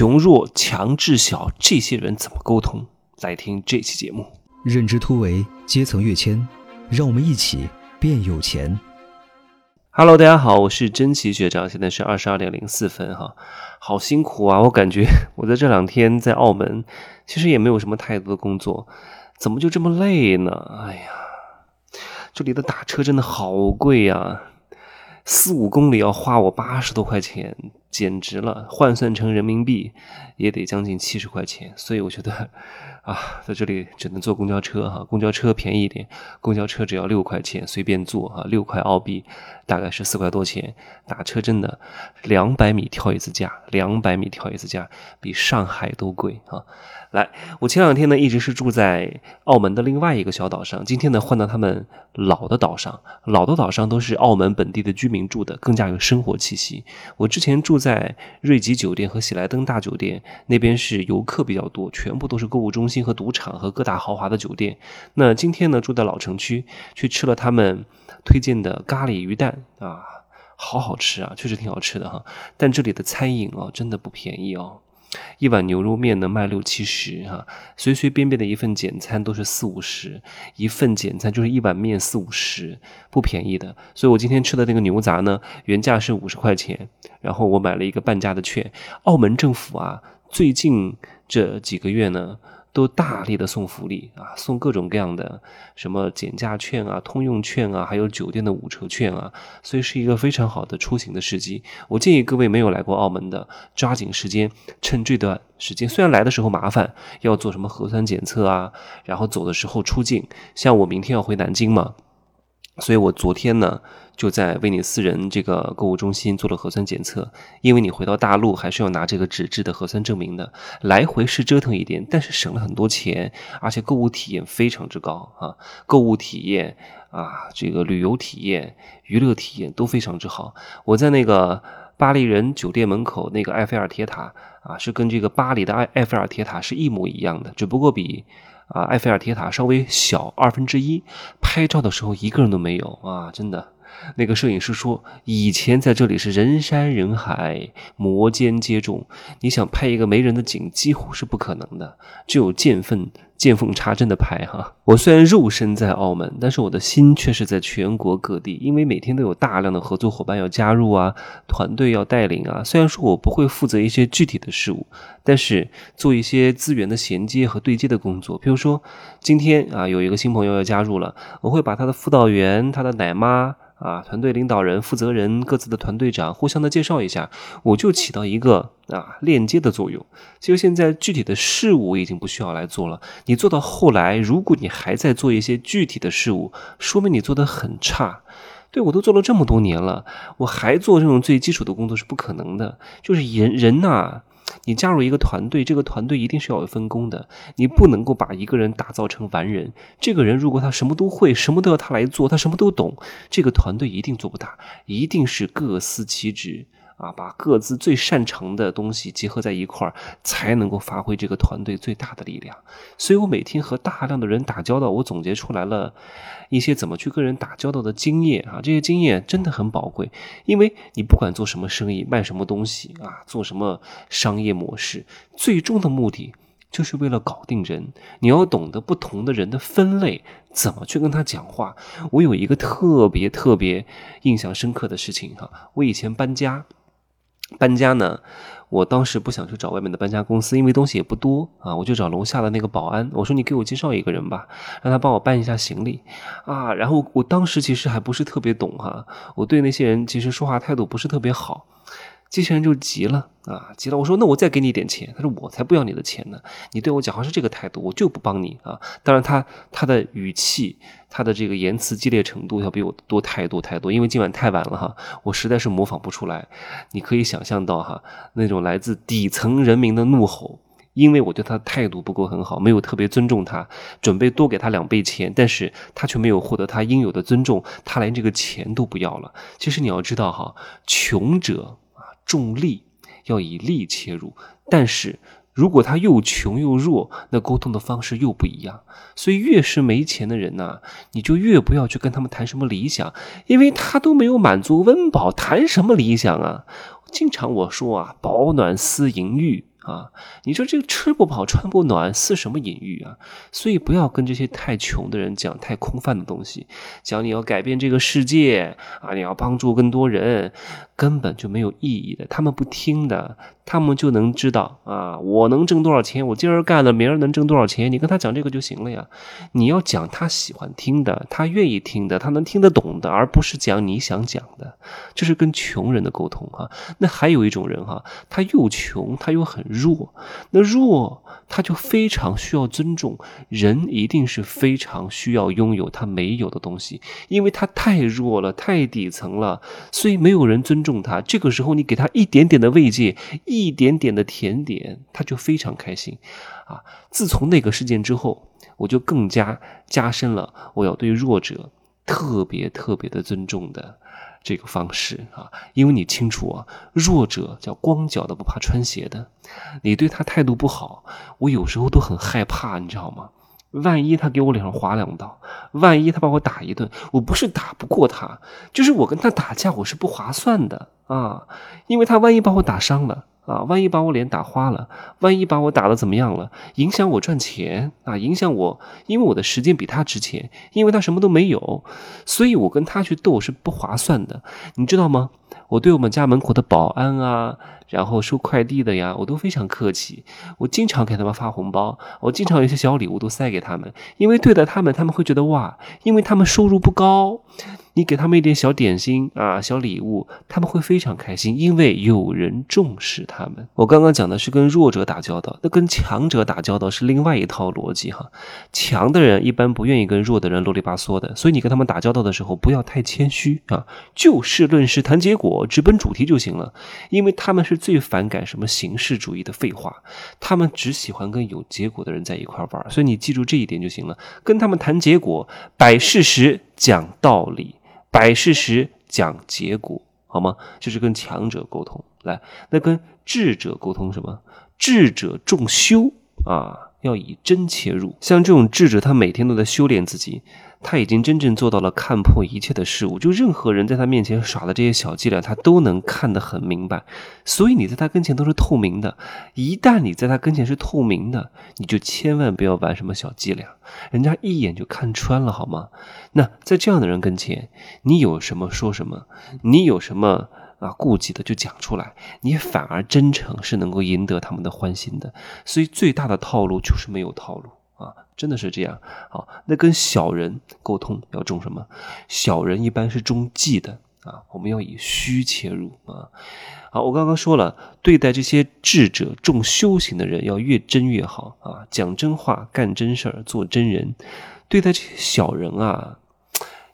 穷弱、强智小这些人怎么沟通？来听这期节目。认知突围，阶层跃迁，让我们一起变有钱。Hello，大家好，我是真奇学长，现在是二十二点零四分哈，好辛苦啊！我感觉我在这两天在澳门，其实也没有什么太多的工作，怎么就这么累呢？哎呀，这里的打车真的好贵呀，四五公里要花我八十多块钱。简直了，换算成人民币也得将近七十块钱，所以我觉得啊，在这里只能坐公交车哈，公交车便宜一点，公交车只要六块钱，随便坐啊，六块澳币大概是四块多钱。打车真的两百米跳一次价，两百米跳一次价，比上海都贵啊。来，我前两天呢一直是住在澳门的另外一个小岛上，今天呢换到他们老的岛上，老的岛上都是澳门本地的居民住的，更加有生活气息。我之前住在瑞吉酒店和喜来登大酒店那边是游客比较多，全部都是购物中心和赌场和各大豪华的酒店。那今天呢住在老城区，去吃了他们推荐的咖喱鱼蛋啊，好好吃啊，确实挺好吃的哈。但这里的餐饮哦真的不便宜哦。一碗牛肉面能卖六七十哈，随随便便的一份简餐都是四五十，一份简餐就是一碗面四五十，不便宜的。所以我今天吃的那个牛杂呢，原价是五十块钱，然后我买了一个半价的券。澳门政府啊，最近这几个月呢。都大力的送福利啊，送各种各样的什么减价券啊、通用券啊，还有酒店的五折券啊，所以是一个非常好的出行的时机。我建议各位没有来过澳门的，抓紧时间，趁这段时间。虽然来的时候麻烦，要做什么核酸检测啊，然后走的时候出境。像我明天要回南京嘛。所以我昨天呢，就在威尼斯人这个购物中心做了核酸检测。因为你回到大陆还是要拿这个纸质的核酸证明的，来回是折腾一点，但是省了很多钱，而且购物体验非常之高啊！购物体验啊，这个旅游体验、娱乐体验都非常之好。我在那个巴黎人酒店门口那个埃菲尔铁塔啊，是跟这个巴黎的埃埃菲尔铁塔是一模一样的，只不过比。啊，埃菲尔铁塔稍微小二分之一，拍照的时候一个人都没有啊！真的，那个摄影师说，以前在这里是人山人海，摩肩接踵，你想拍一个没人的景，几乎是不可能的，只有见缝。见缝插针的拍哈，我虽然肉身在澳门，但是我的心却是在全国各地，因为每天都有大量的合作伙伴要加入啊，团队要带领啊。虽然说我不会负责一些具体的事物，但是做一些资源的衔接和对接的工作。比如说今天啊，有一个新朋友要加入了，我会把他的辅导员、他的奶妈。啊，团队领导人、负责人、各自的团队长互相的介绍一下，我就起到一个啊链接的作用。其实现在具体的事物已经不需要来做了。你做到后来，如果你还在做一些具体的事物，说明你做的很差。对我都做了这么多年了，我还做这种最基础的工作是不可能的。就是人人呐。你加入一个团队，这个团队一定是要有分工的。你不能够把一个人打造成完人。这个人如果他什么都会，什么都要他来做，他什么都懂，这个团队一定做不大。一定是各司其职。啊，把各自最擅长的东西结合在一块儿，才能够发挥这个团队最大的力量。所以我每天和大量的人打交道，我总结出来了一些怎么去跟人打交道的经验啊，这些经验真的很宝贵。因为你不管做什么生意，卖什么东西啊，做什么商业模式，最终的目的就是为了搞定人。你要懂得不同的人的分类，怎么去跟他讲话。我有一个特别特别印象深刻的事情哈，我以前搬家。搬家呢，我当时不想去找外面的搬家公司，因为东西也不多啊，我就找楼下的那个保安，我说你给我介绍一个人吧，让他帮我搬一下行李啊。然后我当时其实还不是特别懂哈，我对那些人其实说话态度不是特别好。机器人就急了啊，急了！我说那我再给你点钱，他说我才不要你的钱呢！你对我讲话是这个态度，我就不帮你啊！当然他他的语气，他的这个言辞激烈程度要比我多太多太多，因为今晚太晚了哈，我实在是模仿不出来。你可以想象到哈，那种来自底层人民的怒吼，因为我对他的态度不够很好，没有特别尊重他，准备多给他两倍钱，但是他却没有获得他应有的尊重，他连这个钱都不要了。其实你要知道哈，穷者。重利要以利切入，但是如果他又穷又弱，那沟通的方式又不一样。所以越是没钱的人呢，你就越不要去跟他们谈什么理想，因为他都没有满足温饱，谈什么理想啊？经常我说啊，保暖思淫欲啊！你说这个吃不饱穿不暖是什么隐喻啊？所以不要跟这些太穷的人讲太空泛的东西，讲你要改变这个世界啊，你要帮助更多人，根本就没有意义的。他们不听的，他们就能知道啊，我能挣多少钱，我今儿干了，明儿能挣多少钱。你跟他讲这个就行了呀。你要讲他喜欢听的，他愿意听的，他能听得懂的，而不是讲你想讲的。这是跟穷人的沟通哈。那还有一种人哈，他又穷，他又很。弱，那弱他就非常需要尊重。人一定是非常需要拥有他没有的东西，因为他太弱了，太底层了，所以没有人尊重他。这个时候，你给他一点点的慰藉，一一点点的甜点，他就非常开心。啊！自从那个事件之后，我就更加加深了我要对弱者特别特别的尊重的。这个方式啊，因为你清楚啊，弱者叫光脚的不怕穿鞋的，你对他态度不好，我有时候都很害怕，你知道吗？万一他给我脸上划两刀，万一他把我打一顿，我不是打不过他，就是我跟他打架我是不划算的啊，因为他万一把我打伤了。啊，万一把我脸打花了，万一把我打的怎么样了，影响我赚钱啊，影响我，因为我的时间比他值钱，因为他什么都没有，所以我跟他去斗是不划算的，你知道吗？我对我们家门口的保安啊，然后收快递的呀，我都非常客气，我经常给他们发红包，我经常有些小礼物都塞给他们，因为对待他们，他们会觉得哇，因为他们收入不高。你给他们一点小点心啊，小礼物，他们会非常开心，因为有人重视他们。我刚刚讲的是跟弱者打交道，那跟强者打交道是另外一套逻辑哈。强的人一般不愿意跟弱的人啰里吧嗦的，所以你跟他们打交道的时候不要太谦虚啊，就事论事谈结果，果直奔主题就行了。因为他们是最反感什么形式主义的废话，他们只喜欢跟有结果的人在一块玩，所以你记住这一点就行了。跟他们谈结果，摆事实，讲道理。摆事实讲结果，好吗？就是跟强者沟通。来，那跟智者沟通什么？智者重修啊，要以真切入。像这种智者，他每天都在修炼自己。他已经真正做到了看破一切的事物，就任何人在他面前耍的这些小伎俩，他都能看得很明白。所以你在他跟前都是透明的。一旦你在他跟前是透明的，你就千万不要玩什么小伎俩，人家一眼就看穿了，好吗？那在这样的人跟前，你有什么说什么，你有什么啊顾忌的就讲出来，你反而真诚是能够赢得他们的欢心的。所以最大的套路就是没有套路。啊，真的是这样。好，那跟小人沟通要重什么？小人一般是重计的啊，我们要以虚切入啊。好，我刚刚说了，对待这些智者、重修行的人，要越真越好啊，讲真话，干真事儿，做真人。对待这些小人啊，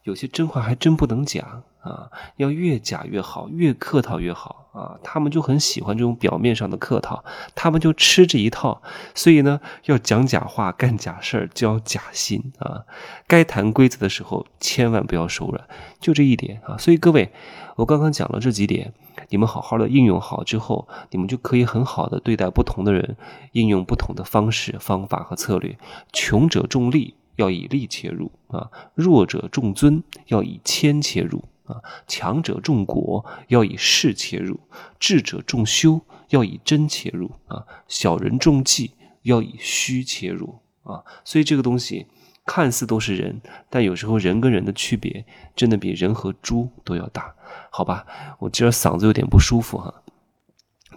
有些真话还真不能讲。啊，要越假越好，越客套越好啊！他们就很喜欢这种表面上的客套，他们就吃这一套。所以呢，要讲假话、干假事儿、交假心啊！该谈规则的时候，千万不要手软，就这一点啊！所以各位，我刚刚讲了这几点，你们好好的应用好之后，你们就可以很好的对待不同的人，应用不同的方式、方法和策略。穷者重利，要以利切入啊；弱者重尊，要以谦切入。啊，强者重果，要以势切入；智者重修，要以真切入。啊，小人重计，要以虚切入。啊，所以这个东西看似都是人，但有时候人跟人的区别，真的比人和猪都要大。好吧，我今儿嗓子有点不舒服哈，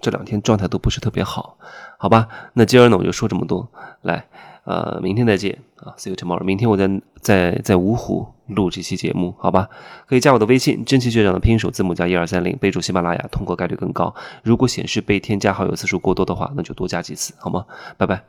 这两天状态都不是特别好。好吧，那今儿呢我就说这么多，来。呃，明天再见啊，See you tomorrow。明天我在在在芜湖录这期节目，好吧？可以加我的微信，真奇学长的拼音首字母加一二三零，备注喜马拉雅，通过概率更高。如果显示被添加好友次数过多的话，那就多加几次，好吗？拜拜。